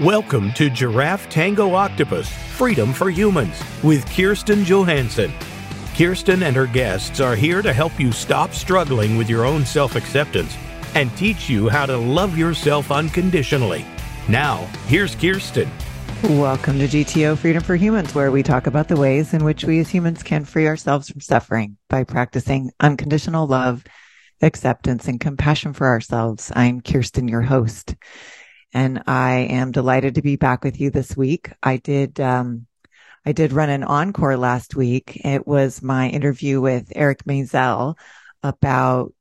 Welcome to Giraffe Tango Octopus Freedom for Humans with Kirsten Johansson. Kirsten and her guests are here to help you stop struggling with your own self acceptance and teach you how to love yourself unconditionally. Now, here's Kirsten. Welcome to GTO Freedom for Humans, where we talk about the ways in which we as humans can free ourselves from suffering by practicing unconditional love, acceptance, and compassion for ourselves. I'm Kirsten, your host and I am delighted to be back with you this week. I did, um, I did run an encore last week. It was my interview with Eric Maisel about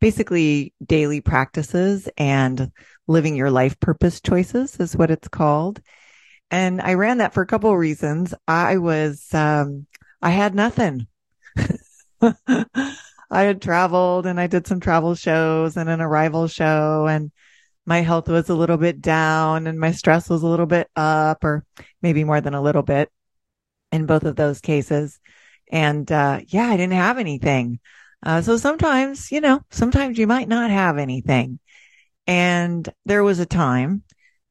basically daily practices and living your life purpose choices is what it's called. And I ran that for a couple of reasons. I was, um, I had nothing. I had traveled and I did some travel shows and an arrival show and my health was a little bit down and my stress was a little bit up or maybe more than a little bit in both of those cases. And, uh, yeah, I didn't have anything. Uh, so sometimes, you know, sometimes you might not have anything. And there was a time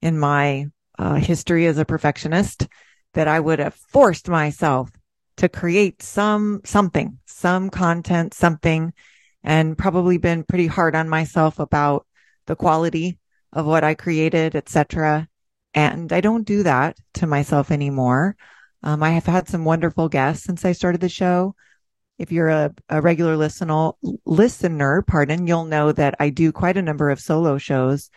in my uh, history as a perfectionist that I would have forced myself to create some, something, some content, something, and probably been pretty hard on myself about the quality of what I created, etc. And I don't do that to myself anymore. Um, I have had some wonderful guests since I started the show. If you're a, a regular listener, listener, pardon, you'll know that I do quite a number of solo shows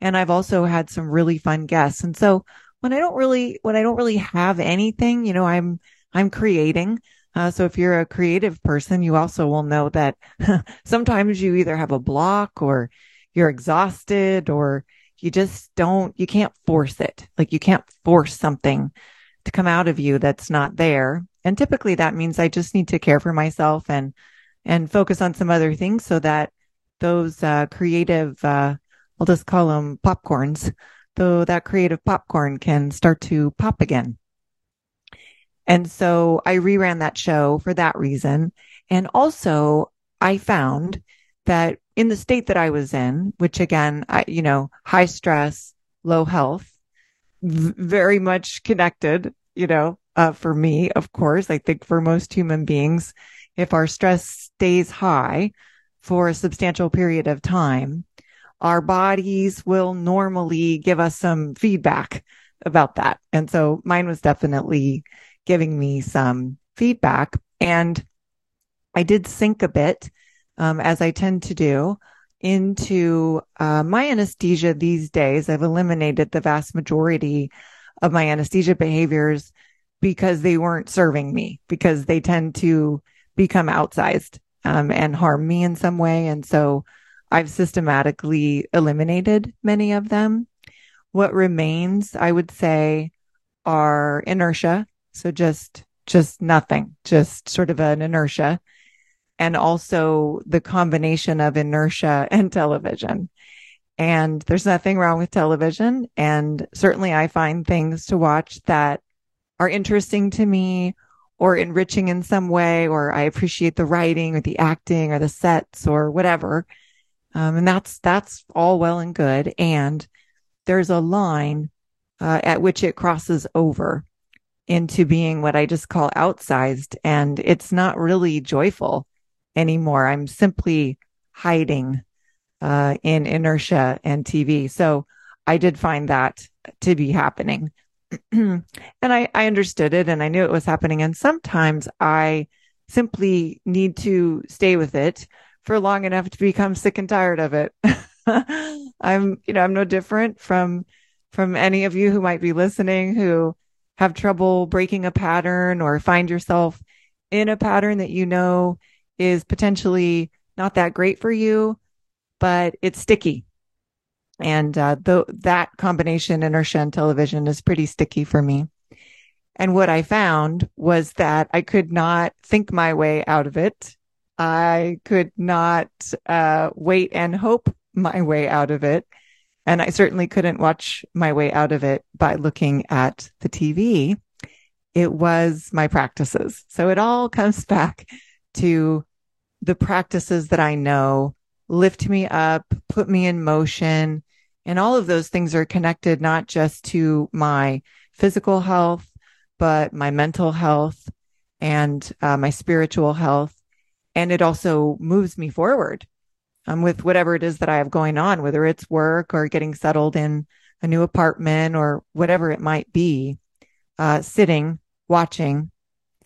and I've also had some really fun guests. And so when I don't really, when I don't really have anything, you know, I'm, I'm creating. Uh, so if you're a creative person, you also will know that sometimes you either have a block or you're exhausted or you just don't, you can't force it. Like you can't force something to come out of you that's not there. And typically that means I just need to care for myself and, and focus on some other things so that those, uh, creative, uh, I'll just call them popcorns, though that creative popcorn can start to pop again. And so I reran that show for that reason. And also I found that in the state that I was in, which again, I, you know, high stress, low health, v- very much connected, you know, uh, for me, of course, I think for most human beings, if our stress stays high for a substantial period of time, our bodies will normally give us some feedback about that. And so mine was definitely giving me some feedback and I did sink a bit um, as I tend to do, into uh, my anesthesia these days. I've eliminated the vast majority of my anesthesia behaviors because they weren't serving me, because they tend to become outsized um, and harm me in some way. And so I've systematically eliminated many of them. What remains, I would say, are inertia. So just, just nothing, just sort of an inertia and also the combination of inertia and television. And there's nothing wrong with television. And certainly I find things to watch that are interesting to me or enriching in some way, or I appreciate the writing or the acting or the sets or whatever. Um, and that's, that's all well and good. And there's a line uh, at which it crosses over into being what I just call outsized. And it's not really joyful anymore. I'm simply hiding uh, in inertia and TV. So I did find that to be happening. and I, I understood it and I knew it was happening. And sometimes I simply need to stay with it for long enough to become sick and tired of it. I'm, you know, I'm no different from, from any of you who might be listening who have trouble breaking a pattern or find yourself in a pattern that you know is potentially not that great for you, but it's sticky. And uh, that combination, inertia and television, is pretty sticky for me. And what I found was that I could not think my way out of it. I could not uh, wait and hope my way out of it. And I certainly couldn't watch my way out of it by looking at the TV. It was my practices. So it all comes back to the practices that I know lift me up, put me in motion, And all of those things are connected not just to my physical health, but my mental health and uh, my spiritual health. And it also moves me forward um, with whatever it is that I have going on, whether it's work or getting settled in a new apartment or whatever it might be. Uh, sitting, watching,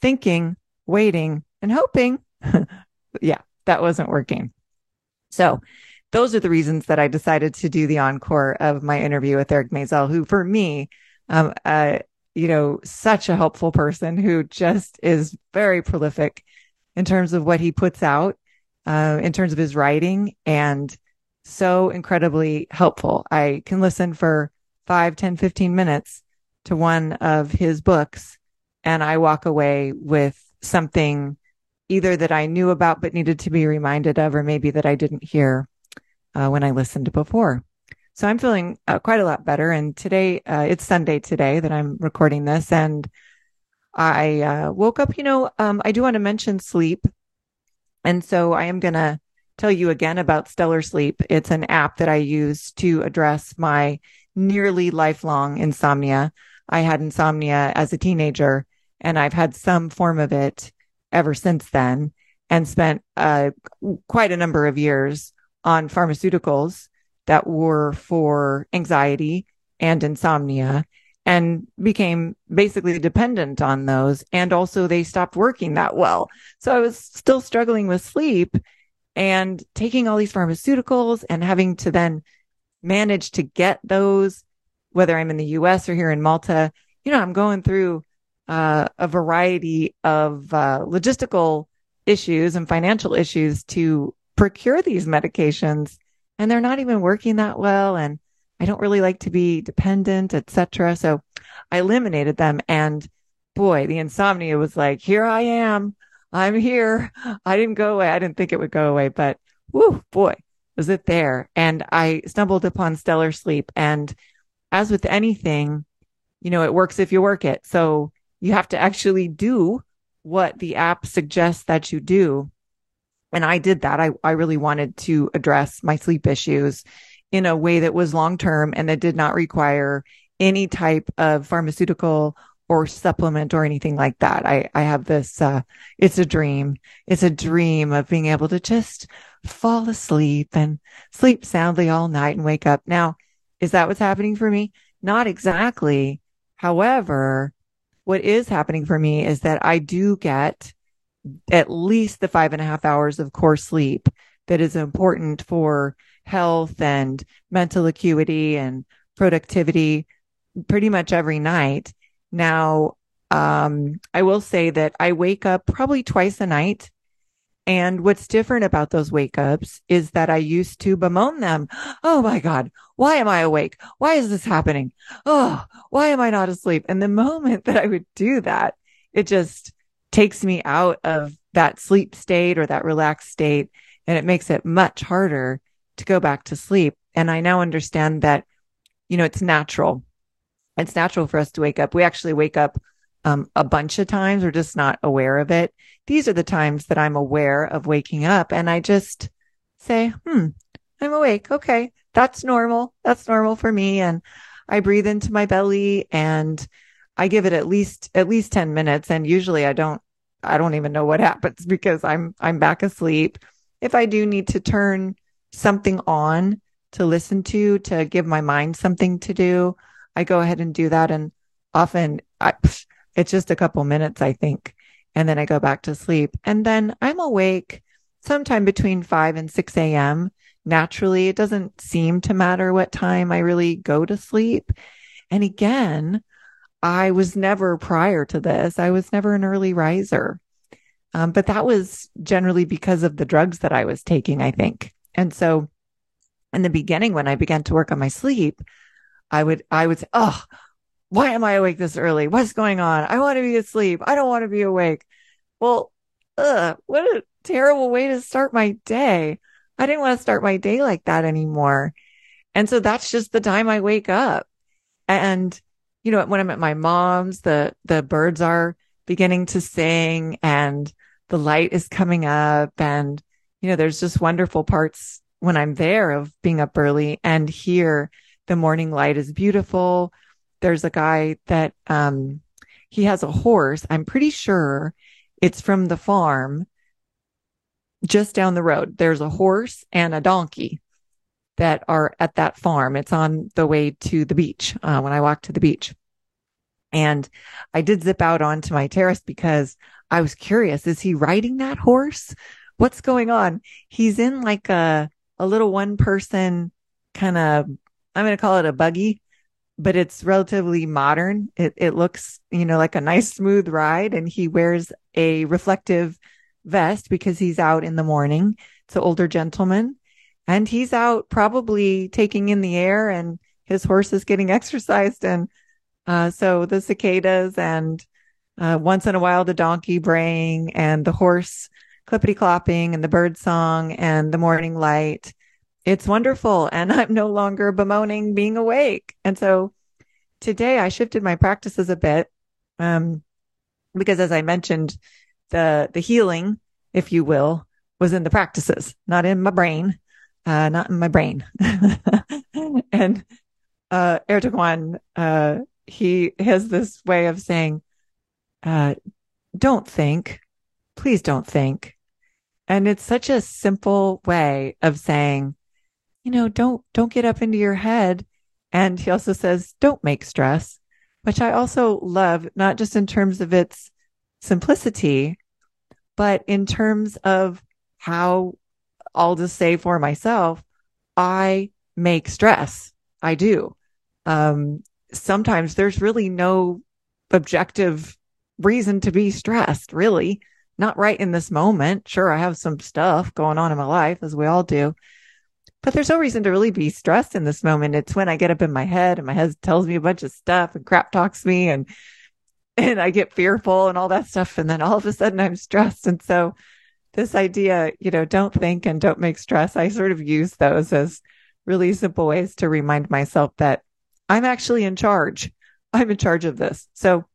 thinking, waiting, and hoping. yeah, that wasn't working. So those are the reasons that I decided to do the encore of my interview with Eric Maisel, who for me, um, uh, you know, such a helpful person who just is very prolific in terms of what he puts out, uh, in terms of his writing and so incredibly helpful. I can listen for five, 10, 15 minutes to one of his books and I walk away with something either that I knew about but needed to be reminded of, or maybe that I didn't hear uh, when I listened before. So I'm feeling uh, quite a lot better. And today, uh, it's Sunday today that I'm recording this. And I uh, woke up, you know, um, I do want to mention sleep. And so I am going to tell you again about Stellar Sleep. It's an app that I use to address my nearly lifelong insomnia. I had insomnia as a teenager and I've had some form of it ever since then and spent uh, quite a number of years on pharmaceuticals that were for anxiety and insomnia and became basically dependent on those. And also they stopped working that well. So I was still struggling with sleep and taking all these pharmaceuticals and having to then manage to get those, whether I'm in the US or here in Malta. You know, I'm going through uh, a variety of uh, logistical issues and financial issues to procure these medications and they're not even working that well and i don't really like to be dependent etc so i eliminated them and boy the insomnia was like here i am. I'm here. I didn't go away. I didn't think it would go away but whoo boy was it there. And i stumbled upon stellar sleep and as with anything you know it works if you work it. So you have to actually do what the app suggests that you do. And I did that. I, I really wanted to address my sleep issues in a way that was long term and that did not require any type of pharmaceutical or supplement or anything like that. I, I have this, uh, it's a dream. It's a dream of being able to just fall asleep and sleep soundly all night and wake up. Now, is that what's happening for me? Not exactly. However, what is happening for me is that I do get at least the five and a half hours of core sleep that is important for health and mental acuity and productivity pretty much every night. Now, um, I will say that I wake up probably twice a night and what's different about those wake ups is that I used to bemoan them. Oh my God. Why am I awake? Why is this happening? Oh, why am I not asleep? And the moment that I would do that, it just takes me out of that sleep state or that relaxed state. And it makes it much harder to go back to sleep. And I now understand that, you know, it's natural. It's natural for us to wake up. We actually wake up um, a bunch of times. We're just not aware of it. These are the times that I'm aware of waking up and I just say, hmm, I'm awake. Okay. That's normal. That's normal for me. And I breathe into my belly and I give it at least, at least 10 minutes. And usually I don't, I don't even know what happens because I'm, I'm back asleep. If I do need to turn something on to listen to, to give my mind something to do, I go ahead and do that. And often I, it's just a couple minutes, I think. And then I go back to sleep. And then I'm awake sometime between 5 and 6 a.m. Naturally, it doesn't seem to matter what time I really go to sleep. And again, I was never prior to this, I was never an early riser. Um, but that was generally because of the drugs that I was taking, I think. And so in the beginning, when I began to work on my sleep, I would, I would say, Oh, why am I awake this early? What's going on? I want to be asleep. I don't want to be awake. Well, ugh, what a terrible way to start my day. I didn't want to start my day like that anymore. And so that's just the time I wake up. And, you know, when I'm at my mom's, the, the birds are beginning to sing and the light is coming up. And, you know, there's just wonderful parts when I'm there of being up early and here the morning light is beautiful. There's a guy that, um, he has a horse. I'm pretty sure it's from the farm just down the road. There's a horse and a donkey that are at that farm. It's on the way to the beach uh, when I walk to the beach. And I did zip out onto my terrace because I was curious. Is he riding that horse? What's going on? He's in like a, a little one person kind of, I'm going to call it a buggy, but it's relatively modern. It, it looks, you know, like a nice smooth ride and he wears a reflective vest because he's out in the morning. It's an older gentleman and he's out probably taking in the air and his horse is getting exercised. And, uh, so the cicadas and, uh, once in a while the donkey braying and the horse clippity clopping and the bird song and the morning light. It's wonderful. And I'm no longer bemoaning being awake. And so today I shifted my practices a bit. Um, because as I mentioned, the, the healing, if you will, was in the practices, not in my brain, uh, not in my brain. and, uh, Erdogan, uh, he has this way of saying, uh, don't think, please don't think. And it's such a simple way of saying, you know, don't, don't get up into your head. And he also says, don't make stress, which I also love, not just in terms of its simplicity, but in terms of how I'll just say for myself, I make stress. I do. Um, sometimes there's really no objective reason to be stressed, really. Not right in this moment. Sure, I have some stuff going on in my life, as we all do. But there's no reason to really be stressed in this moment. It's when I get up in my head and my head tells me a bunch of stuff and crap talks me and and I get fearful and all that stuff. And then all of a sudden I'm stressed. And so this idea, you know, don't think and don't make stress. I sort of use those as really simple ways to remind myself that I'm actually in charge. I'm in charge of this. So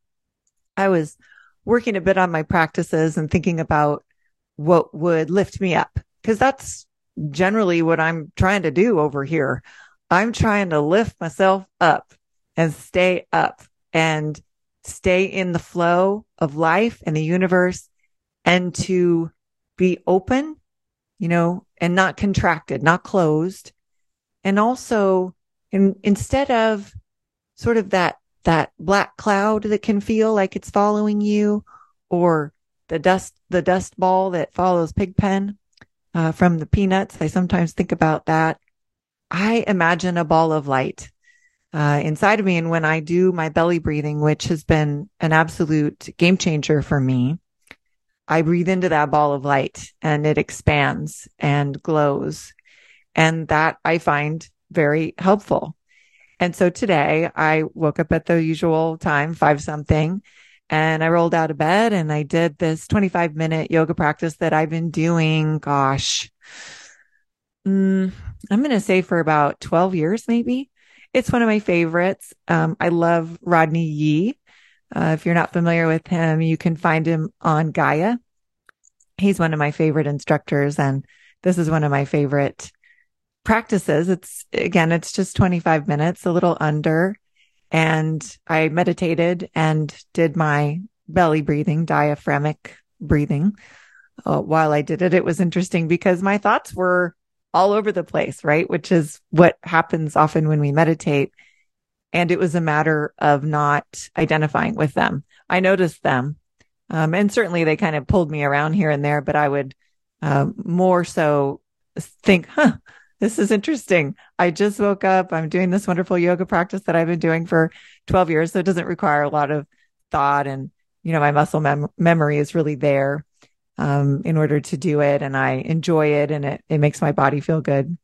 I was working a bit on my practices and thinking about what would lift me up because that's generally what I'm trying to do over here. I'm trying to lift myself up and stay up and stay in the flow of life and the universe and to be open, you know, and not contracted, not closed. And also in, instead of sort of that, that black cloud that can feel like it's following you or the dust, the dust ball that follows Pigpen, uh, from the peanuts. I sometimes think about that. I imagine a ball of light uh, inside of me. And when I do my belly breathing, which has been an absolute game changer for me, I breathe into that ball of light and it expands and glows. And that I find very helpful. And so today I woke up at the usual time, five something, and I rolled out of bed and I did this 25 minute yoga practice that I've been doing. Gosh, mm, I'm going to say for about 12 years, maybe. It's one of my favorites. Um, I love Rodney Yee. Uh, if you're not familiar with him, you can find him on Gaia. He's one of my favorite instructors and this is one of my favorite practices. It's again, it's just 25 minutes, a little under. And I meditated and did my belly breathing, diaphragmic breathing. Uh, while I did it, it was interesting because my thoughts were all over the place, right? Which is what happens often when we meditate. And it was a matter of not identifying with them. I noticed them. Um, and certainly they kind of pulled me around here and there, but I would, uh, more so think, huh, this is interesting. I just woke up. I'm doing this wonderful yoga practice that I've been doing for 12 years. So it doesn't require a lot of thought and, you know, my muscle mem- memory is really there um, in order to do it. And I enjoy it and it, it makes my body feel good.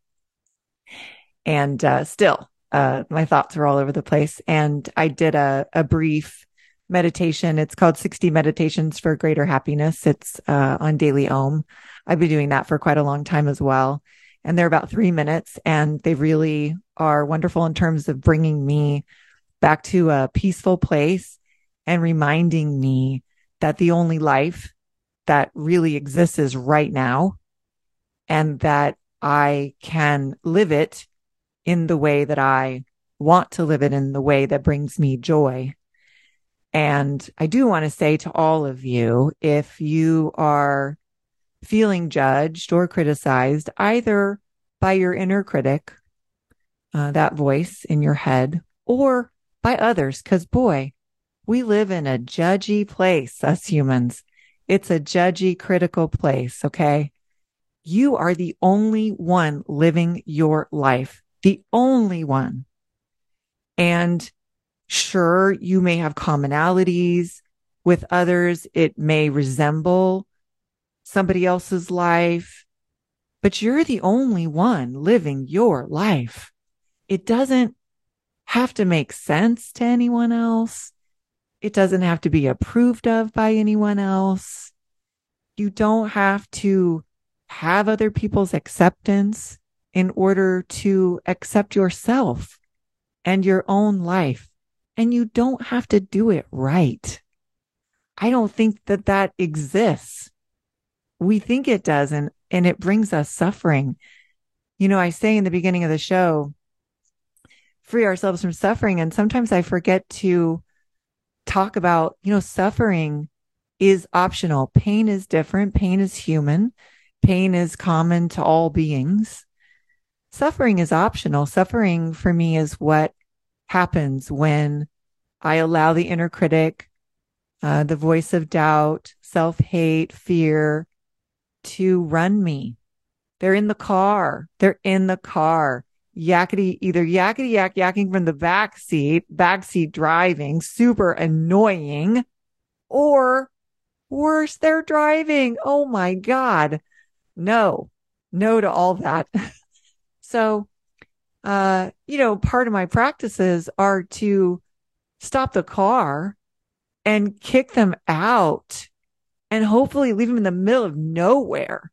And uh, still, uh, my thoughts are all over the place. And I did a, a brief meditation. It's called 60 Meditations for Greater Happiness. It's uh, on Daily Om. I've been doing that for quite a long time as well. And they're about three minutes and they really are wonderful in terms of bringing me back to a peaceful place and reminding me that the only life that really exists is right now and that I can live it in the way that I want to live it in the way that brings me joy. And I do want to say to all of you, if you are feeling judged or criticized, either by your inner critic, uh, that voice in your head, or by others, because boy, we live in a judgy place, us humans. It's a judgy, critical place. Okay. You are the only one living your life, the only one. And sure, you may have commonalities with others. It may resemble somebody else's life, but you're the only one living your life. It doesn't have to make sense to anyone else. It doesn't have to be approved of by anyone else. You don't have to have other people's acceptance in order to accept yourself and your own life. And you don't have to do it right. I don't think that that exists. We think it does, and, and it brings us suffering. You know, I say in the beginning of the show, free ourselves from suffering. And sometimes I forget to talk about, you know, suffering is optional. Pain is different. Pain is human. Pain is common to all beings. Suffering is optional. Suffering for me is what happens when I allow the inner critic, uh, the voice of doubt, self hate, fear to run me. They're in the car. They're in the car yakety, either yakety yak yakking from the back seat, back seat driving, super annoying, or worse, they're driving. Oh my God. No, no to all that. so, uh, you know, part of my practices are to stop the car and kick them out and hopefully leave them in the middle of nowhere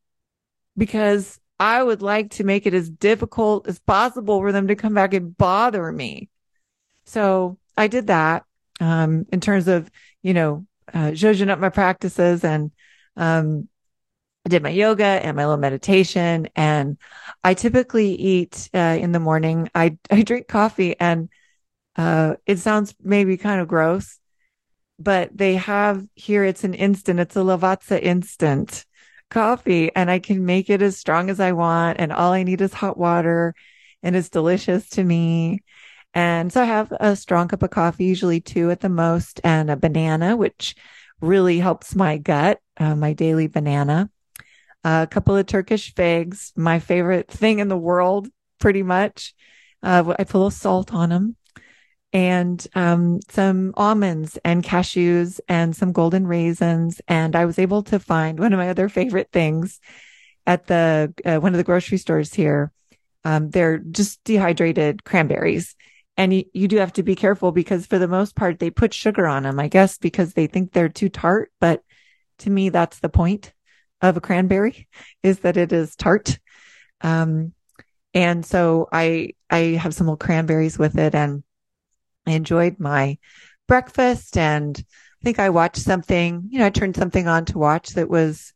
because I would like to make it as difficult as possible for them to come back and bother me. So I did that, um, in terms of, you know, uh, zhuzhing up my practices and, um, I did my yoga and my little meditation and I typically eat, uh, in the morning. I, I drink coffee and, uh, it sounds maybe kind of gross, but they have here, it's an instant. It's a Lavazza instant coffee and I can make it as strong as I want. And all I need is hot water and it's delicious to me. And so I have a strong cup of coffee, usually two at the most, and a banana, which really helps my gut, uh, my daily banana. a couple of Turkish figs, my favorite thing in the world, pretty much. Uh, I put a little salt on them and um, some almonds and cashews and some golden raisins. And I was able to find one of my other favorite things at the uh, one of the grocery stores here. Um, they're just dehydrated cranberries. And you, you do have to be careful because for the most part, they put sugar on them, I guess, because they think they're too tart. But to me, that's the point of a cranberry is that it is tart. Um, and so I, I have some little cranberries with it and I enjoyed my breakfast and I think I watched something, you know, I turned something on to watch that was,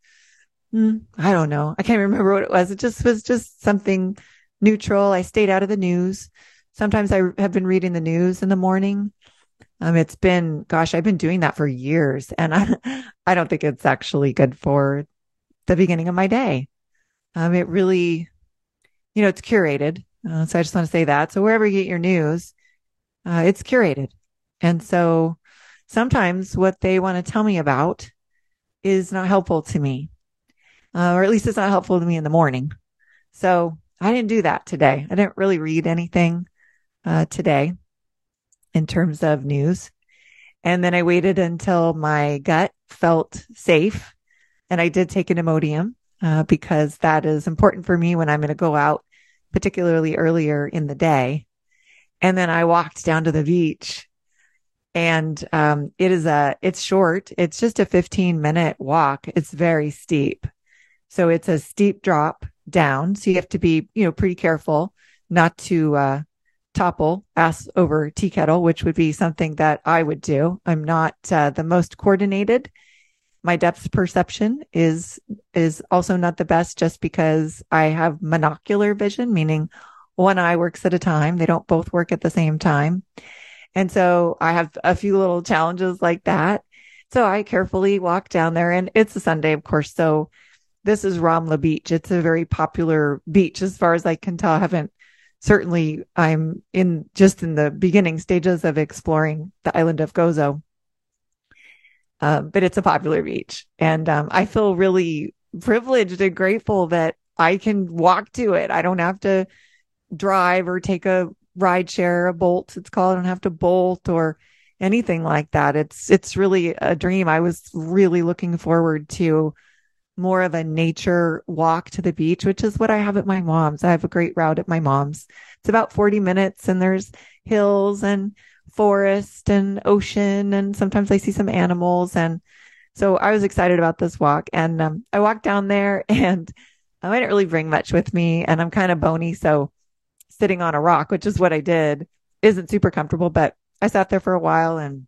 mm, I don't know. I can't remember what it was. It just was just something neutral. I stayed out of the news. Sometimes I have been reading the news in the morning. Um, it's been, gosh, I've been doing that for years and I, I don't think it's actually good for the beginning of my day. Um, it really, you know, it's curated. Uh, so I just want to say that. So wherever you get your news, uh, it's curated. And so sometimes what they want to tell me about is not helpful to me, uh, or at least it's not helpful to me in the morning. So I didn't do that today. I didn't really read anything uh, today in terms of news. And then I waited until my gut felt safe. And I did take an Imodium uh, because that is important for me when I'm going to go out, particularly earlier in the day. And then I walked down to the beach and um, it is a it's short. It's just a 15 minute walk. It's very steep. So it's a steep drop down. So you have to be you know pretty careful not to uh, topple ass over tea kettle which would be something that i would do. I'm not uh, the most coordinated. My depth perception is is also not the best just because i have monocular vision meaning one eye works at a time. They don't both work at the same time. And so I have a few little challenges like that. So I carefully walk down there and it's a Sunday, of course. So this is Ramla Beach. It's a very popular beach as far as I can tell. I haven't certainly I'm in just in the beginning stages of exploring the island of Gozo. Um, but it's a popular beach and um, I feel really privileged and grateful that I can walk to it. I don't have to drive or take a ride share, a bolt. It's called. I don't have to bolt or anything like that. It's, it's really a dream. I was really looking forward to more of a nature walk to the beach, which is what I have at my mom's. I have a great route at my mom's. It's about 40 minutes and there's hills and forest and ocean. And sometimes I see some animals. And so I was excited about this walk and um, I walked down there and I didn't really bring much with me and I'm kind of bony. So sitting on a rock, which is what I did, isn't super comfortable, but I sat there for a while and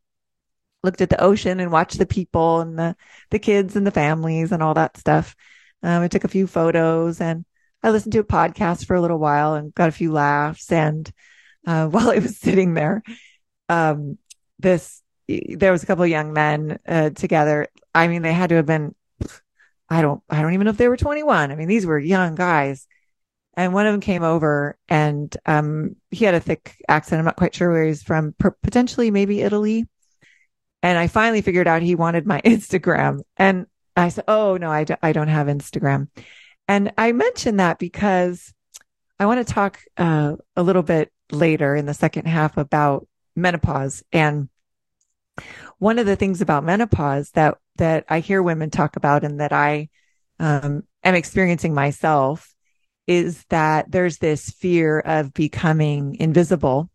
looked at the ocean and watched the people and the, the kids and the families and all that stuff. Um, I took a few photos and I listened to a podcast for a little while and got a few laughs. And, uh, while I was sitting there, um, this, there was a couple of young men, uh, together. I mean, they had to have been, I don't, I don't even know if they were 21. I mean, these were young guys. And one of them came over and, um, he had a thick accent. I'm not quite sure where he's from, potentially maybe Italy. And I finally figured out he wanted my Instagram. And I said, Oh, no, I, d- I don't have Instagram. And I mentioned that because I want to talk uh, a little bit later in the second half about menopause. And one of the things about menopause that, that I hear women talk about and that I um, am experiencing myself is that there's this fear of becoming invisible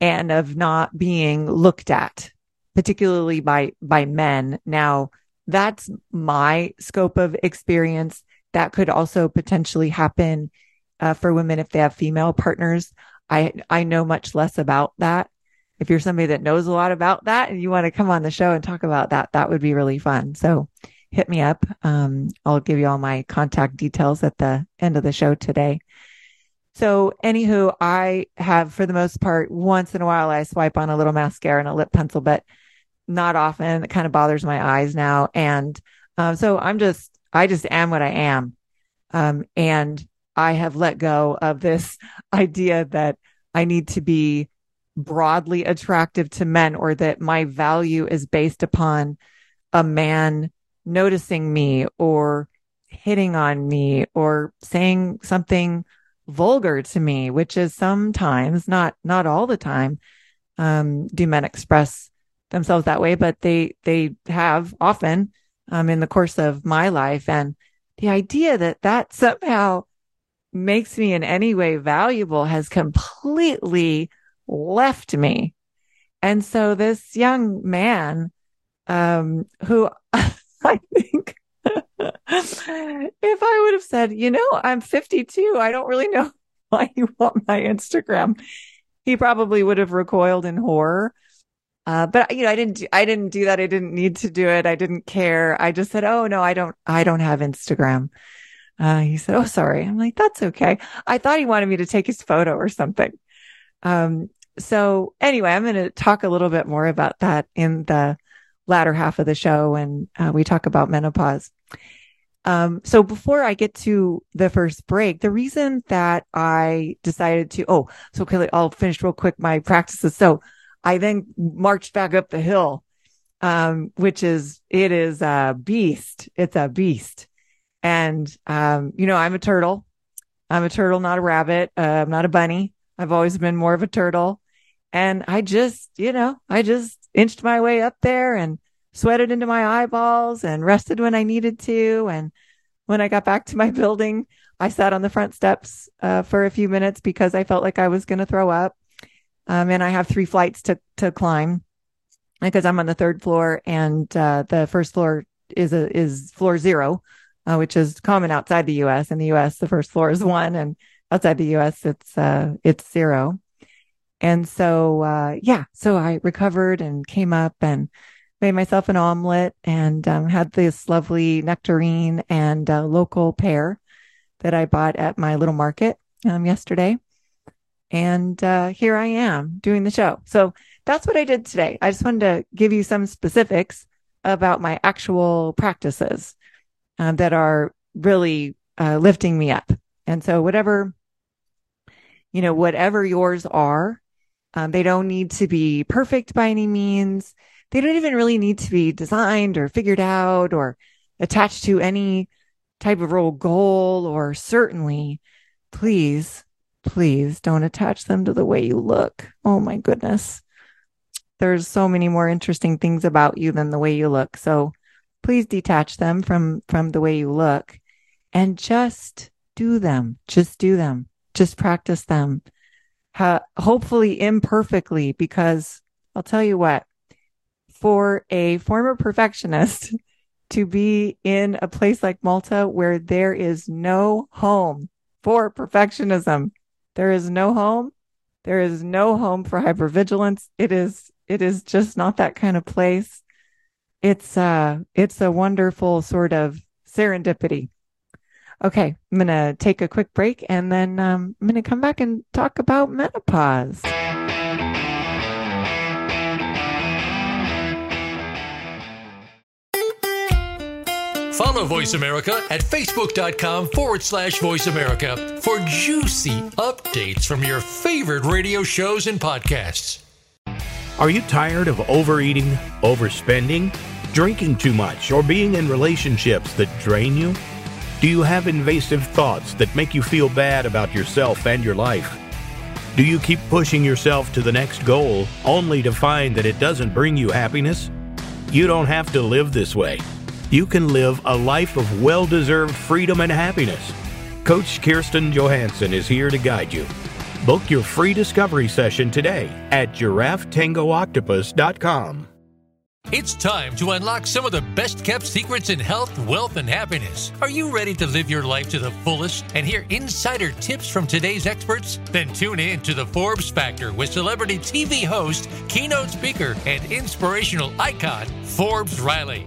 and of not being looked at particularly by, by men. Now that's my scope of experience. That could also potentially happen uh, for women if they have female partners. I, I know much less about that. If you're somebody that knows a lot about that and you want to come on the show and talk about that, that would be really fun. So hit me up. Um, I'll give you all my contact details at the end of the show today. So, anywho, I have for the most part, once in a while, I swipe on a little mascara and a lip pencil, but not often. It kind of bothers my eyes now. And um, so I'm just, I just am what I am. Um, and I have let go of this idea that I need to be broadly attractive to men or that my value is based upon a man noticing me or hitting on me or saying something vulgar to me, which is sometimes not, not all the time. Um, do men express themselves that way, but they, they have often, um, in the course of my life. And the idea that that somehow makes me in any way valuable has completely left me. And so this young man, um, who I think if I would have said, you know, I'm 52, I don't really know why you want my Instagram, he probably would have recoiled in horror. Uh, but you know, I didn't, do, I didn't do that. I didn't need to do it. I didn't care. I just said, Oh no, I don't, I don't have Instagram. Uh, he said, Oh, sorry. I'm like, that's okay. I thought he wanted me to take his photo or something. Um, so anyway, I'm going to talk a little bit more about that in the latter half of the show when uh, we talk about menopause. Um, so before I get to the first break, the reason that I decided to, oh, so okay, I'll finish real quick my practices. So I then marched back up the hill, um, which is, it is a beast. It's a beast. And, um, you know, I'm a turtle. I'm a turtle, not a rabbit. Uh, I'm not a bunny. I've always been more of a turtle. And I just, you know, I just inched my way up there and sweated into my eyeballs and rested when I needed to. And when I got back to my building, I sat on the front steps uh, for a few minutes because I felt like I was going to throw up. Um, and I have three flights to, to climb because I'm on the third floor and, uh, the first floor is a, is floor zero, uh, which is common outside the US. In the US, the first floor is one and outside the US, it's, uh, it's zero. And so, uh, yeah, so I recovered and came up and made myself an omelet and, um, had this lovely nectarine and, uh, local pear that I bought at my little market um, yesterday. And uh, here I am doing the show. So that's what I did today. I just wanted to give you some specifics about my actual practices um, that are really uh, lifting me up. And so, whatever, you know, whatever yours are, um, they don't need to be perfect by any means. They don't even really need to be designed or figured out or attached to any type of role goal or certainly please, please don't attach them to the way you look. Oh my goodness. There's so many more interesting things about you than the way you look. So please detach them from, from the way you look and just do them. Just do them. Just practice them. Ha- hopefully imperfectly, because I'll tell you what, for a former perfectionist to be in a place like Malta where there is no home for perfectionism, there is no home. There is no home for hypervigilance. It is, it is just not that kind of place. It's, uh, it's a wonderful sort of serendipity Okay, I'm going to take a quick break and then um, I'm going to come back and talk about menopause. Follow Voice America at facebook.com forward slash voice America for juicy updates from your favorite radio shows and podcasts. Are you tired of overeating, overspending, drinking too much, or being in relationships that drain you? Do you have invasive thoughts that make you feel bad about yourself and your life? Do you keep pushing yourself to the next goal only to find that it doesn't bring you happiness? You don't have to live this way. You can live a life of well deserved freedom and happiness. Coach Kirsten Johansson is here to guide you. Book your free discovery session today at giraffetangooctopus.com. It's time to unlock some of the best kept secrets in health, wealth, and happiness. Are you ready to live your life to the fullest and hear insider tips from today's experts? Then tune in to the Forbes Factor with celebrity TV host, keynote speaker, and inspirational icon, Forbes Riley.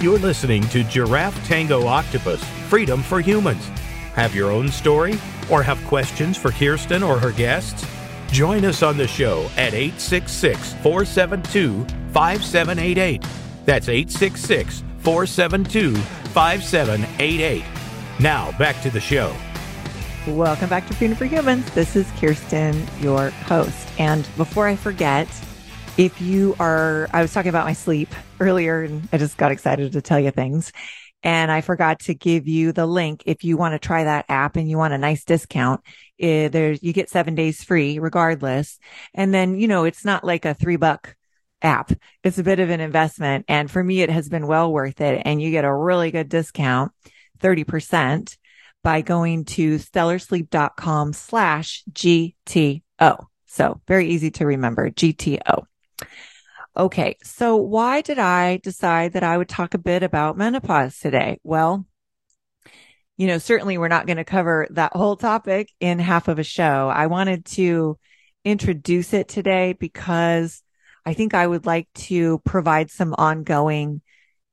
You're listening to Giraffe Tango Octopus Freedom for Humans. Have your own story or have questions for Kirsten or her guests? Join us on the show at 866 472 5788. That's 866 472 5788. Now, back to the show. Welcome back to Freedom for Humans. This is Kirsten, your host. And before I forget, if you are, I was talking about my sleep earlier and I just got excited to tell you things. And I forgot to give you the link. If you want to try that app and you want a nice discount, eh, there you get seven days free regardless. And then, you know, it's not like a three buck app. It's a bit of an investment. And for me, it has been well worth it. And you get a really good discount, 30% by going to stellarsleep.com slash GTO. So very easy to remember, GTO. Okay. So why did I decide that I would talk a bit about menopause today? Well, you know, certainly we're not going to cover that whole topic in half of a show. I wanted to introduce it today because I think I would like to provide some ongoing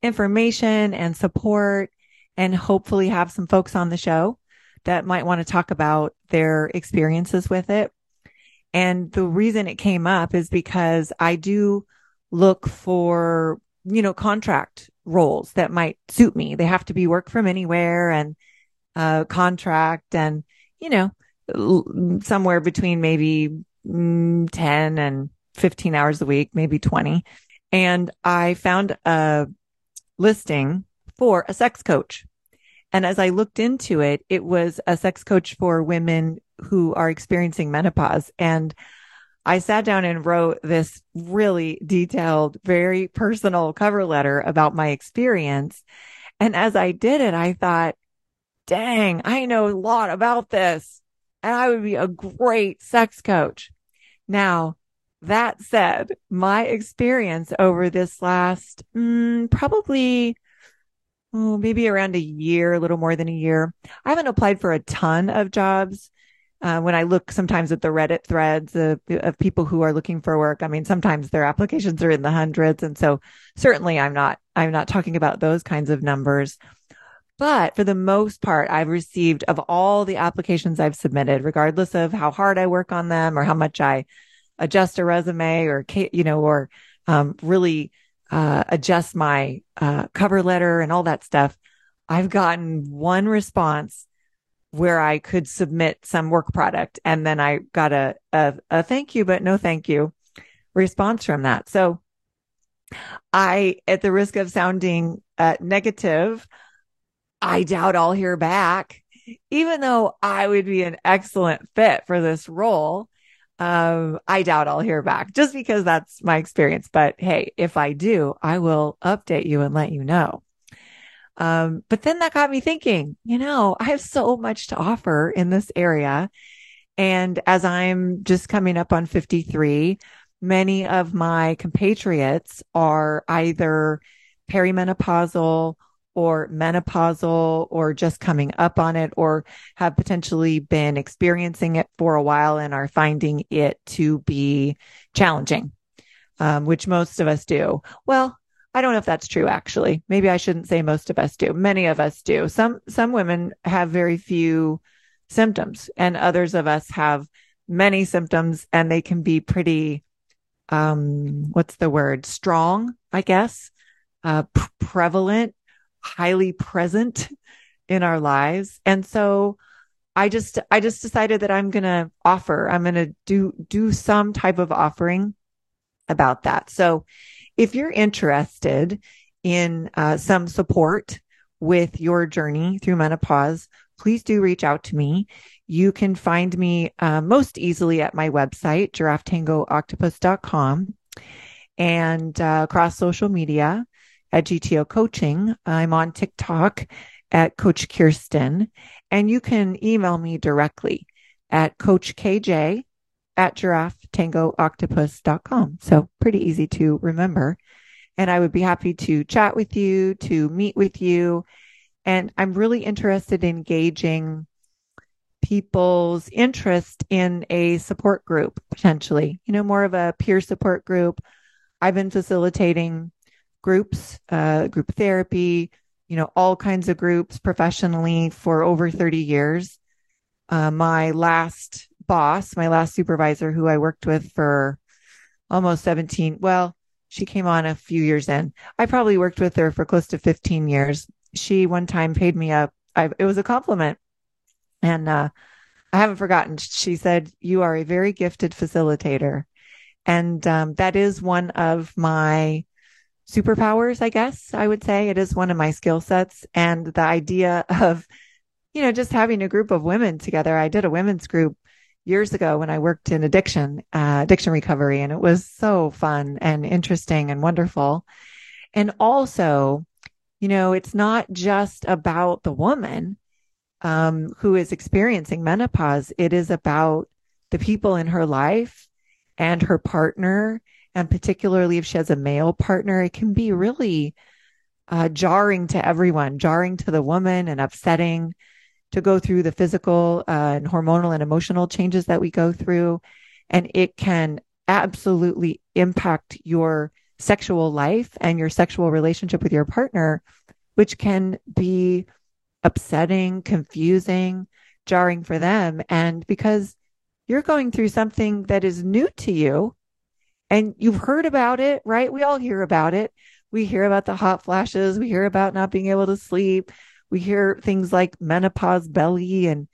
information and support and hopefully have some folks on the show that might want to talk about their experiences with it. And the reason it came up is because I do look for, you know, contract roles that might suit me. They have to be work from anywhere and uh, contract and, you know, l- somewhere between maybe mm, 10 and 15 hours a week, maybe 20. And I found a listing for a sex coach. And as I looked into it, it was a sex coach for women who are experiencing menopause. And I sat down and wrote this really detailed, very personal cover letter about my experience. And as I did it, I thought, dang, I know a lot about this and I would be a great sex coach. Now, that said, my experience over this last, mm, probably, oh, maybe around a year, a little more than a year, I haven't applied for a ton of jobs. Uh, when I look sometimes at the Reddit threads of, of people who are looking for work, I mean, sometimes their applications are in the hundreds. And so certainly I'm not, I'm not talking about those kinds of numbers. But for the most part, I've received of all the applications I've submitted, regardless of how hard I work on them or how much I adjust a resume or, you know, or, um, really, uh, adjust my, uh, cover letter and all that stuff. I've gotten one response where I could submit some work product. And then I got a, a, a thank you, but no thank you response from that. So I, at the risk of sounding uh, negative, I doubt I'll hear back, even though I would be an excellent fit for this role. Um, I doubt I'll hear back just because that's my experience. But hey, if I do, I will update you and let you know. Um, but then that got me thinking, you know, I have so much to offer in this area. And as I'm just coming up on 53, many of my compatriots are either perimenopausal or menopausal or just coming up on it or have potentially been experiencing it for a while and are finding it to be challenging, um, which most of us do. Well, I don't know if that's true actually. Maybe I shouldn't say most of us do. Many of us do. Some some women have very few symptoms and others of us have many symptoms and they can be pretty um what's the word? strong, I guess. Uh p- prevalent, highly present in our lives. And so I just I just decided that I'm going to offer. I'm going to do do some type of offering about that. So if you're interested in uh, some support with your journey through menopause, please do reach out to me. You can find me uh, most easily at my website, giraffetangooctopus.com and uh, across social media at GTO Coaching. I'm on TikTok at Coach Kirsten, and you can email me directly at Coach KJ at giraffetangooctopus.com. So pretty easy to remember. And I would be happy to chat with you, to meet with you. And I'm really interested in gauging people's interest in a support group, potentially, you know, more of a peer support group. I've been facilitating groups, uh, group therapy, you know, all kinds of groups professionally for over 30 years. Uh, my last boss, my last supervisor who I worked with for almost 17. Well, she came on a few years in. I probably worked with her for close to 15 years. She one time paid me a, I, it was a compliment. And, uh, I haven't forgotten. She said, you are a very gifted facilitator. And, um, that is one of my superpowers, I guess I would say. It is one of my skill sets. And the idea of, you know, just having a group of women together. I did a women's group years ago when I worked in addiction, uh, addiction recovery, and it was so fun and interesting and wonderful. And also, you know, it's not just about the woman um, who is experiencing menopause. It is about the people in her life and her partner, and particularly if she has a male partner, it can be really uh, jarring to everyone, jarring to the woman and upsetting to go through the physical uh, and hormonal and emotional changes that we go through. And it can absolutely impact your sexual life and your sexual relationship with your partner, which can be upsetting, confusing, jarring for them. And because you're going through something that is new to you and you've heard about it, right? We all hear about it. We hear about the hot flashes. We hear about not being able to sleep we hear things like menopause belly and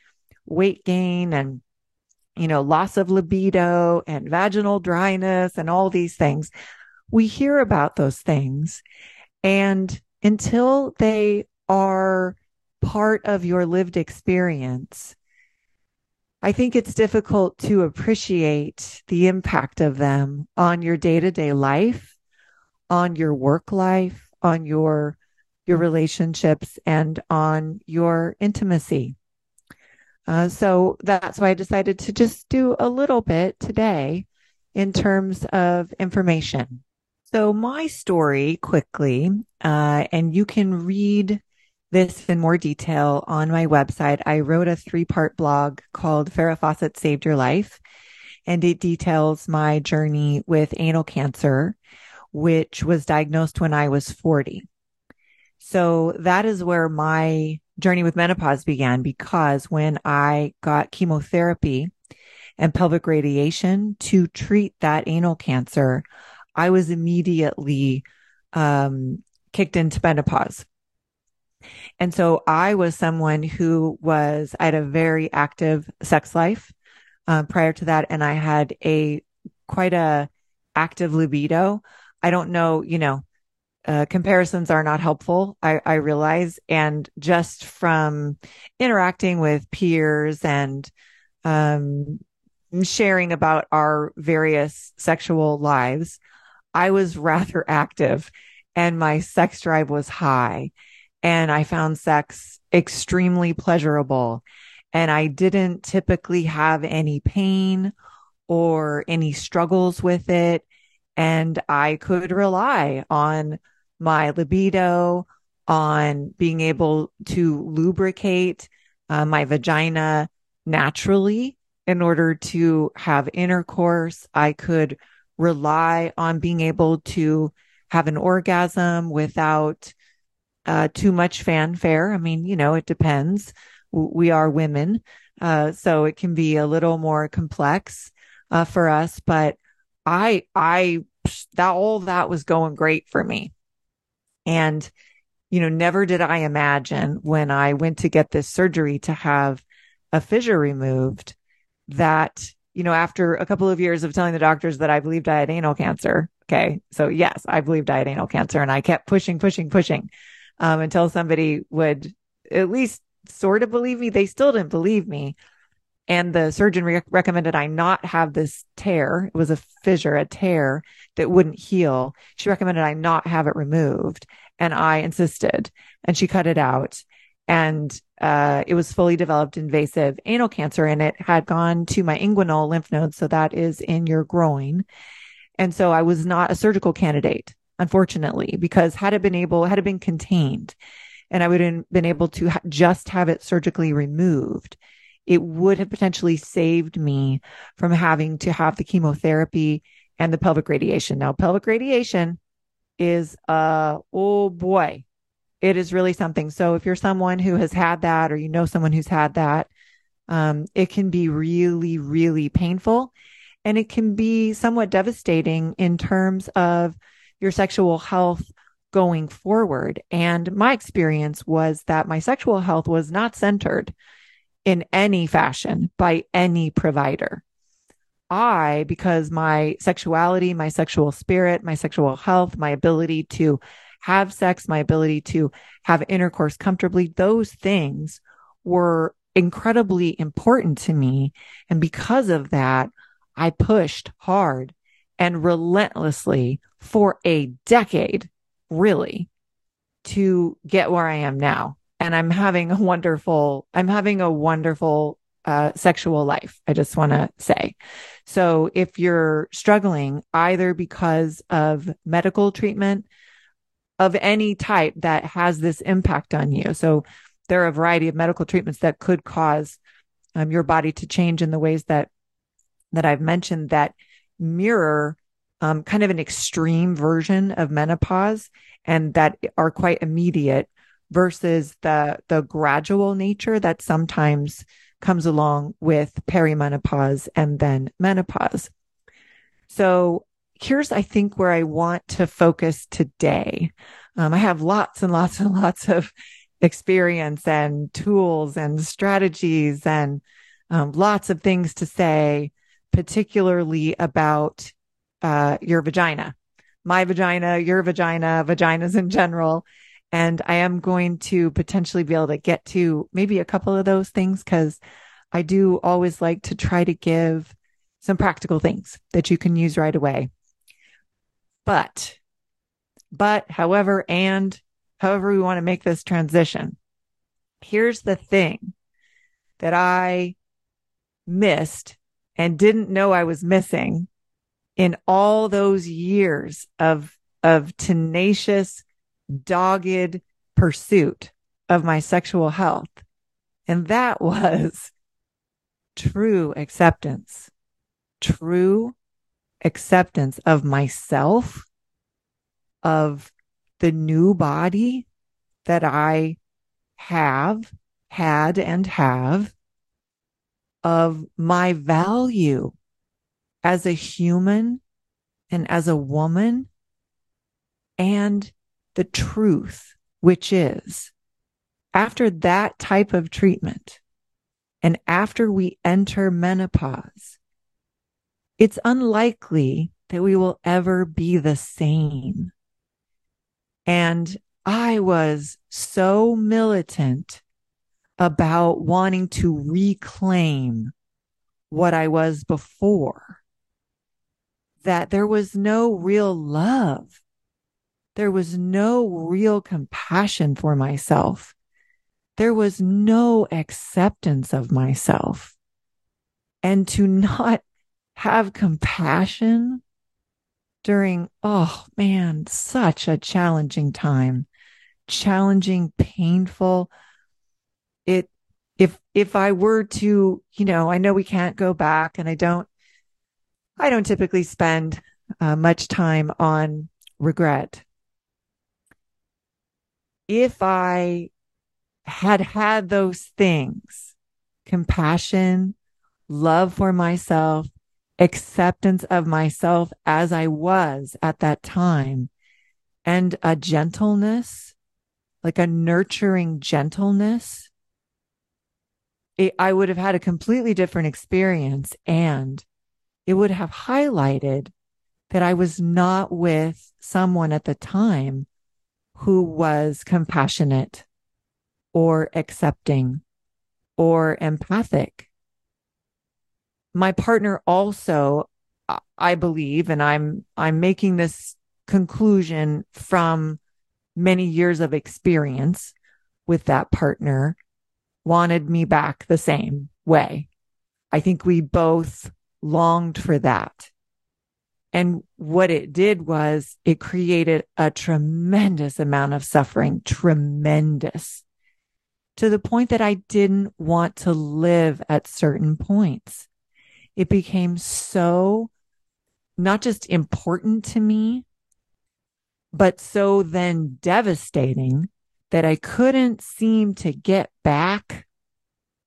weight gain and you know loss of libido and vaginal dryness and all these things. We hear about those things and until they are part of your lived experience I think it's difficult to appreciate the impact of them on your day to day life, on your work life, on your your relationships and on your intimacy. Uh, so that's why I decided to just do a little bit today in terms of information. So my story quickly, uh, and you can read this in more detail on my website. I wrote a three part blog called Farrah Fawcett Saved Your Life, and it details my journey with anal cancer, which was diagnosed when I was 40. So that is where my journey with menopause began because when I got chemotherapy and pelvic radiation to treat that anal cancer, I was immediately um, kicked into menopause. And so I was someone who was, I had a very active sex life uh, prior to that. And I had a quite a active libido. I don't know, you know, uh, comparisons are not helpful. I, I realize. And just from interacting with peers and, um, sharing about our various sexual lives, I was rather active and my sex drive was high and I found sex extremely pleasurable and I didn't typically have any pain or any struggles with it. And I could rely on my libido, on being able to lubricate uh, my vagina naturally in order to have intercourse. I could rely on being able to have an orgasm without uh, too much fanfare. I mean, you know, it depends. We are women. Uh, so it can be a little more complex, uh, for us, but I, I, that all that was going great for me. And, you know, never did I imagine when I went to get this surgery to have a fissure removed that, you know, after a couple of years of telling the doctors that I believed I had anal cancer. Okay. So yes, I believed I had anal cancer and I kept pushing, pushing, pushing, um, until somebody would at least sort of believe me. They still didn't believe me. And the surgeon re- recommended I not have this tear. It was a fissure, a tear that wouldn't heal. She recommended I not have it removed. And I insisted and she cut it out. And uh, it was fully developed invasive anal cancer and it had gone to my inguinal lymph nodes. So that is in your groin. And so I was not a surgical candidate, unfortunately, because had it been able, had it been contained and I would have been able to just have it surgically removed, it would have potentially saved me from having to have the chemotherapy and the pelvic radiation. Now, pelvic radiation is, uh, oh boy, it is really something. So if you're someone who has had that or you know someone who's had that, um, it can be really, really painful and it can be somewhat devastating in terms of your sexual health going forward. And my experience was that my sexual health was not centered in any fashion by any provider. I, because my sexuality, my sexual spirit, my sexual health, my ability to have sex, my ability to have intercourse comfortably, those things were incredibly important to me. And because of that, I pushed hard and relentlessly for a decade, really, to get where I am now and I'm having a wonderful, I'm having a wonderful uh, sexual life. I just want to say. So if you're struggling either because of medical treatment of any type that has this impact on you. So there are a variety of medical treatments that could cause um, your body to change in the ways that, that I've mentioned that mirror um, kind of an extreme version of menopause and that are quite immediate versus the the gradual nature that sometimes comes along with perimenopause and then menopause. So here's, I think, where I want to focus today. Um, I have lots and lots and lots of experience and tools and strategies and um, lots of things to say, particularly about uh, your vagina, my vagina, your vagina, vaginas in general, and I am going to potentially be able to get to maybe a couple of those things because I do always like to try to give some practical things that you can use right away. But, but, however, and however we want to make this transition. Here's the thing that I missed and didn't know I was missing in all those years of, of tenacious, dogged pursuit of my sexual health. And that was true acceptance, true acceptance of myself, of the new body that I have, had, and have, of my value as a human and as a woman, and the truth, which is after that type of treatment, and after we enter menopause, it's unlikely that we will ever be the same. And I was so militant about wanting to reclaim what I was before that there was no real love. There was no real compassion for myself. There was no acceptance of myself. And to not have compassion during, oh man, such a challenging time, challenging, painful. It, if, if I were to, you know, I know we can't go back and I don't, I don't typically spend uh, much time on regret. If I had had those things, compassion, love for myself, acceptance of myself as I was at that time, and a gentleness, like a nurturing gentleness, it, I would have had a completely different experience. And it would have highlighted that I was not with someone at the time who was compassionate or accepting or empathic my partner also, I believe, and I'm, I'm making this conclusion from many years of experience with that partner, wanted me back the same way. I think we both longed for that. And what it did was it created a tremendous amount of suffering, tremendous to the point that I didn't want to live at certain points. It became so not just important to me, but so then devastating that I couldn't seem to get back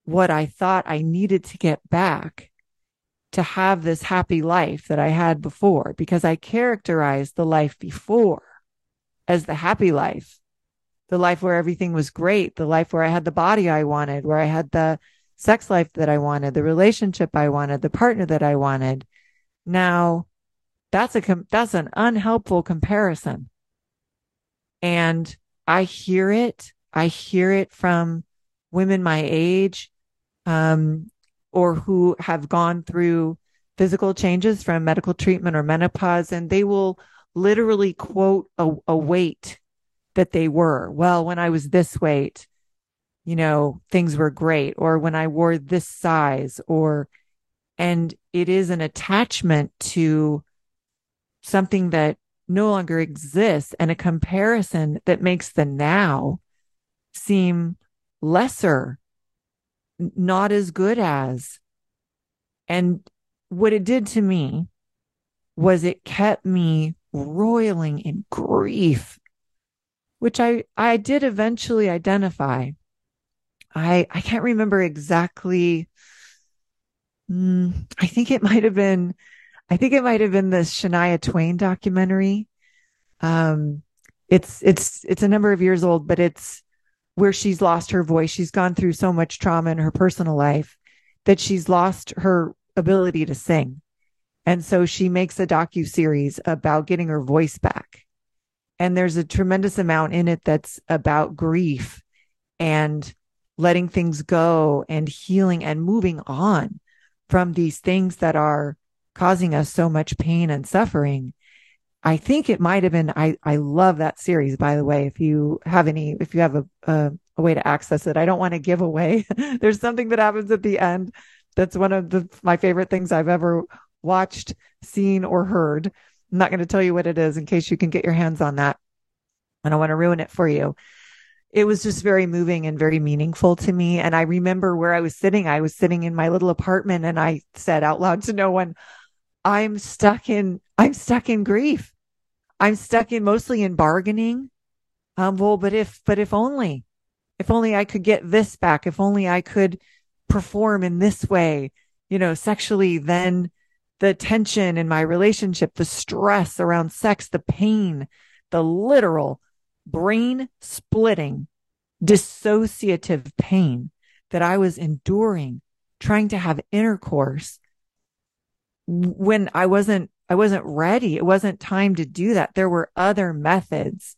what I thought I needed to get back to have this happy life that I had before because I characterized the life before as the happy life, the life where everything was great, the life where I had the body I wanted, where I had the sex life that I wanted, the relationship I wanted, the partner that I wanted. Now that's a, that's an unhelpful comparison. And I hear it. I hear it from women my age, um, or who have gone through physical changes from medical treatment or menopause, and they will literally quote a, a weight that they were. Well, when I was this weight, you know, things were great or when I wore this size or, and it is an attachment to something that no longer exists and a comparison that makes the now seem lesser, not as good as. And what it did to me was it kept me roiling in grief, which I, I did eventually identify I I can't remember exactly. Mm, I think it might have been. I think it might have been the Shania Twain documentary. Um, it's it's it's a number of years old, but it's where she's lost her voice. She's gone through so much trauma in her personal life that she's lost her ability to sing. And so she makes a docu series about getting her voice back. And there's a tremendous amount in it that's about grief and letting things go and healing and moving on from these things that are causing us so much pain and suffering. I think it might have been, I, I love that series, by the way. If you have any, if you have a, a, a way to access it, I don't want to give away. There's something that happens at the end. That's one of the, my favorite things I've ever watched, seen, or heard. I'm not going to tell you what it is in case you can get your hands on that. I don't want to ruin it for you. It was just very moving and very meaningful to me. And I remember where I was sitting. I was sitting in my little apartment and I said out loud to no one, I'm stuck in, I'm stuck in grief. I'm stuck in mostly in bargaining. Um, well, but if, but if only, if only I could get this back, if only I could perform in this way, you know, sexually, then the tension in my relationship, the stress around sex, the pain, the literal brain splitting, dissociative pain that I was enduring trying to have intercourse when I wasn't, I wasn't ready. It wasn't time to do that. There were other methods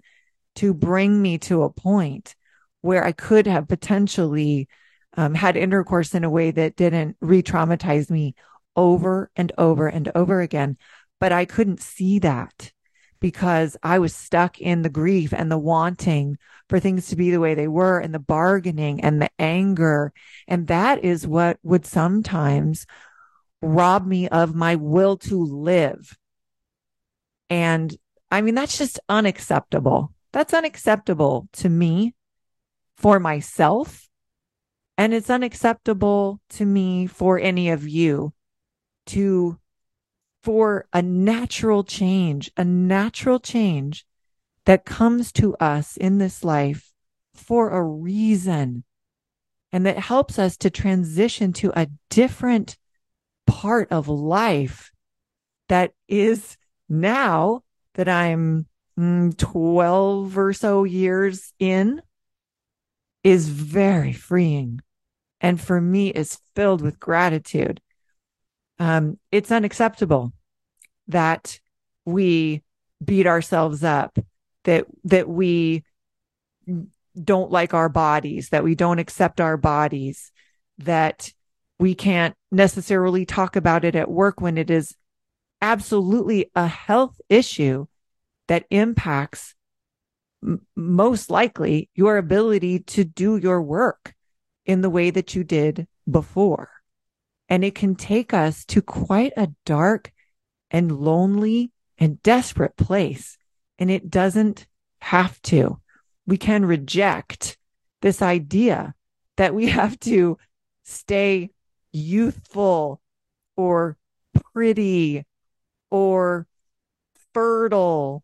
to bring me to a point where I could have potentially um, had intercourse in a way that didn't re-traumatize me over and over and over again. But I couldn't see that because I was stuck in the grief and the wanting for things to be the way they were and the bargaining and the anger. And that is what would sometimes rob me of my will to live. And I mean, that's just unacceptable. That's unacceptable to me for myself. And it's unacceptable to me for any of you to for a natural change, a natural change that comes to us in this life for a reason and that helps us to transition to a different part of life that is now that I'm mm, 12 or so years in is very freeing. And for me is filled with gratitude um, it's unacceptable that we beat ourselves up, that, that we don't like our bodies, that we don't accept our bodies, that we can't necessarily talk about it at work when it is absolutely a health issue that impacts m- most likely your ability to do your work in the way that you did before. And it can take us to quite a dark and lonely and desperate place. And it doesn't have to. We can reject this idea that we have to stay youthful or pretty or fertile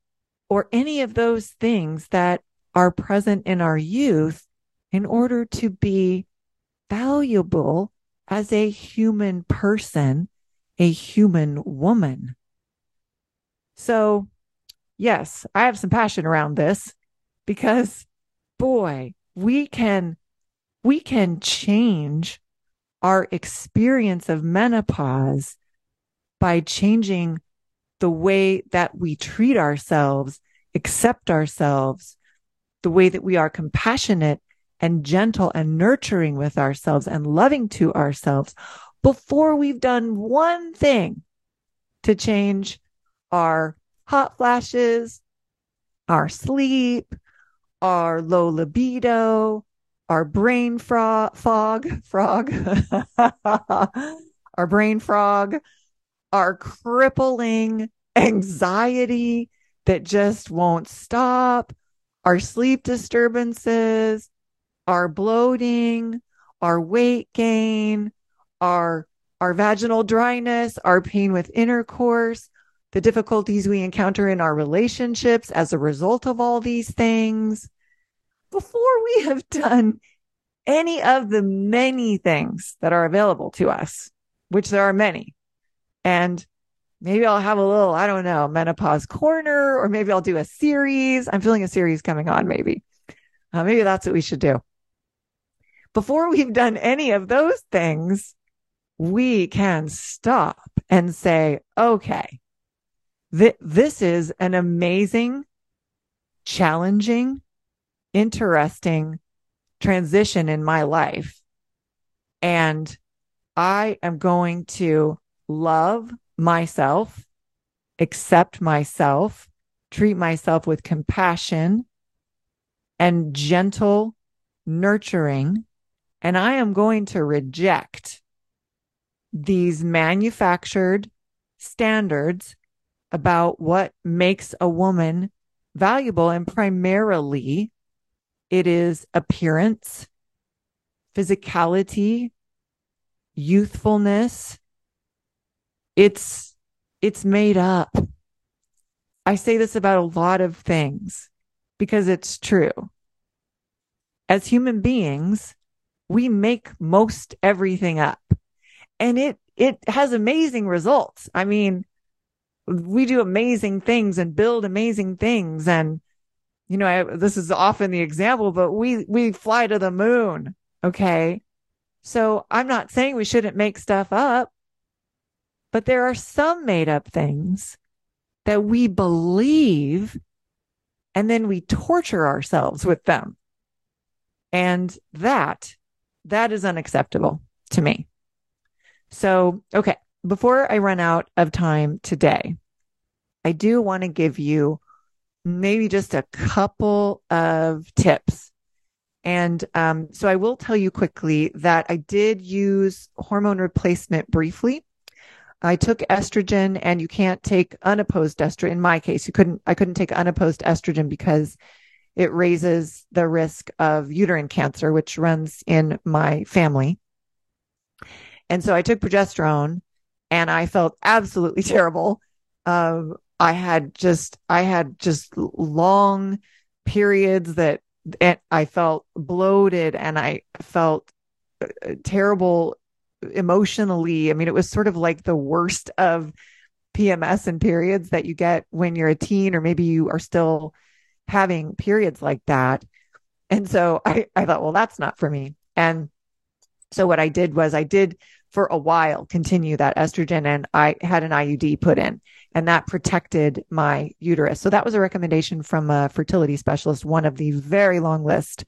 or any of those things that are present in our youth in order to be valuable as a human person, a human woman. So, yes, I have some passion around this because boy, we can, we can change our experience of menopause by changing the way that we treat ourselves, accept ourselves, the way that we are compassionate and gentle and nurturing with ourselves and loving to ourselves before we've done one thing to change our hot flashes, our sleep, our low libido, our brain fro- fog, frog, our brain frog, our crippling anxiety that just won't stop, our sleep disturbances, our bloating, our weight gain, our, our vaginal dryness, our pain with intercourse, the difficulties we encounter in our relationships as a result of all these things. Before we have done any of the many things that are available to us, which there are many. And maybe I'll have a little, I don't know, menopause corner, or maybe I'll do a series. I'm feeling a series coming on, maybe. Uh, maybe that's what we should do before we've done any of those things, we can stop and say, okay, th- this is an amazing, challenging, interesting transition in my life. And I am going to love myself, accept myself, treat myself with compassion and gentle nurturing. And I am going to reject these manufactured standards about what makes a woman valuable. And primarily, it is appearance, physicality, youthfulness. It's, it's made up. I say this about a lot of things because it's true. As human beings, we make most everything up and it, it has amazing results. I mean, we do amazing things and build amazing things. And, you know, I, this is often the example, but we, we fly to the moon. Okay. So I'm not saying we shouldn't make stuff up, but there are some made up things that we believe and then we torture ourselves with them. And that, that is unacceptable to me. So, okay. Before I run out of time today, I do want to give you maybe just a couple of tips. And um, so I will tell you quickly that I did use hormone replacement briefly I took estrogen and you can't take unopposed estrogen. In my case, you couldn't, I couldn't take unopposed estrogen because it raises the risk of uterine cancer, which runs in my family. And so I took progesterone and I felt absolutely terrible. Um, I had just, I had just long periods that I felt bloated and I felt uh, terrible emotionally. I mean, it was sort of like the worst of PMS and periods that you get when you're a teen, or maybe you are still having periods like that. And so I, I thought, well, that's not for me. And so what I did was I did for a while continue that estrogen and I had an IUD put in and that protected my uterus. So that was a recommendation from a fertility specialist, one of the very long list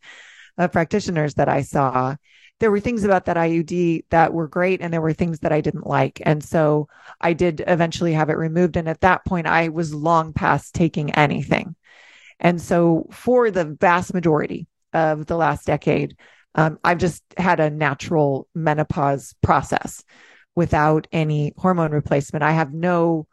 of practitioners that I saw there were things about that IUD that were great and there were things that I didn't like. And so I did eventually have it removed. And at that point, I was long past taking anything. And so for the vast majority of the last decade, um, I've just had a natural menopause process without any hormone replacement. I have no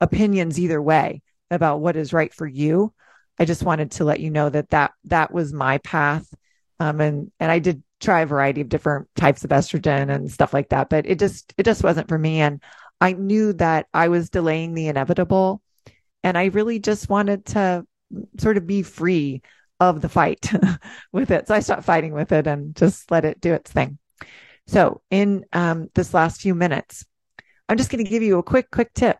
opinions either way about what is right for you. I just wanted to let you know that that that was my path. Um, and and I did try a variety of different types of estrogen and stuff like that, but it just it just wasn't for me. And I knew that I was delaying the inevitable, and I really just wanted to sort of be free of the fight with it. So I stopped fighting with it and just let it do its thing. So in um, this last few minutes, I'm just going to give you a quick, quick tip.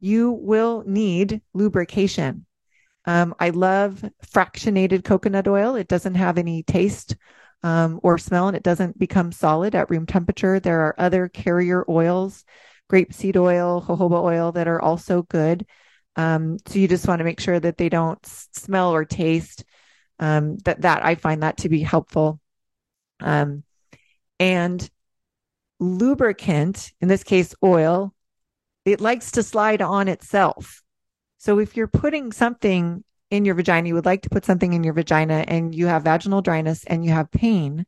You will need lubrication. Um, I love fractionated coconut oil. It doesn't have any taste um, or smell and it doesn't become solid at room temperature. There are other carrier oils, grapeseed oil, jojoba oil that are also good. Um, so you just want to make sure that they don't smell or taste. Um, that that I find that to be helpful. Um, and lubricant, in this case, oil, it likes to slide on itself. So if you're putting something in your vagina, you would like to put something in your vagina and you have vaginal dryness and you have pain,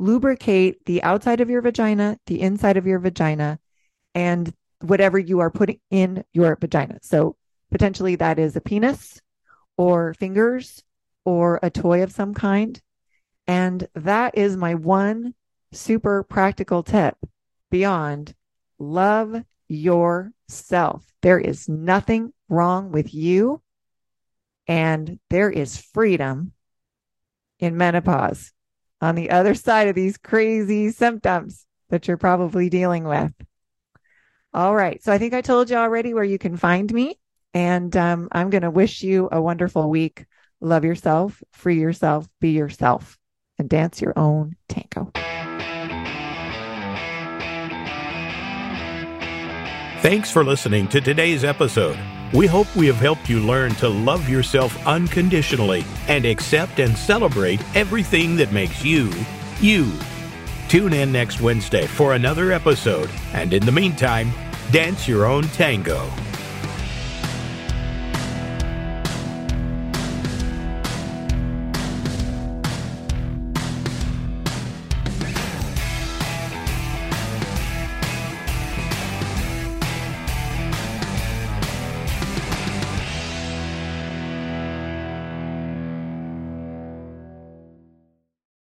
lubricate the outside of your vagina, the inside of your vagina, and whatever you are putting in your vagina. So potentially that is a penis or fingers or a toy of some kind. And that is my one super practical tip beyond love yourself. There is nothing wrong with you. And there is freedom in menopause on the other side of these crazy symptoms that you're probably dealing with. All right. So I think I told you already where you can find me. And um, I'm going to wish you a wonderful week. Love yourself, free yourself, be yourself, and dance your own tango. Thanks for listening to today's episode. We hope we have helped you learn to love yourself unconditionally and accept and celebrate everything that makes you, you. Tune in next Wednesday for another episode, and in the meantime, dance your own tango.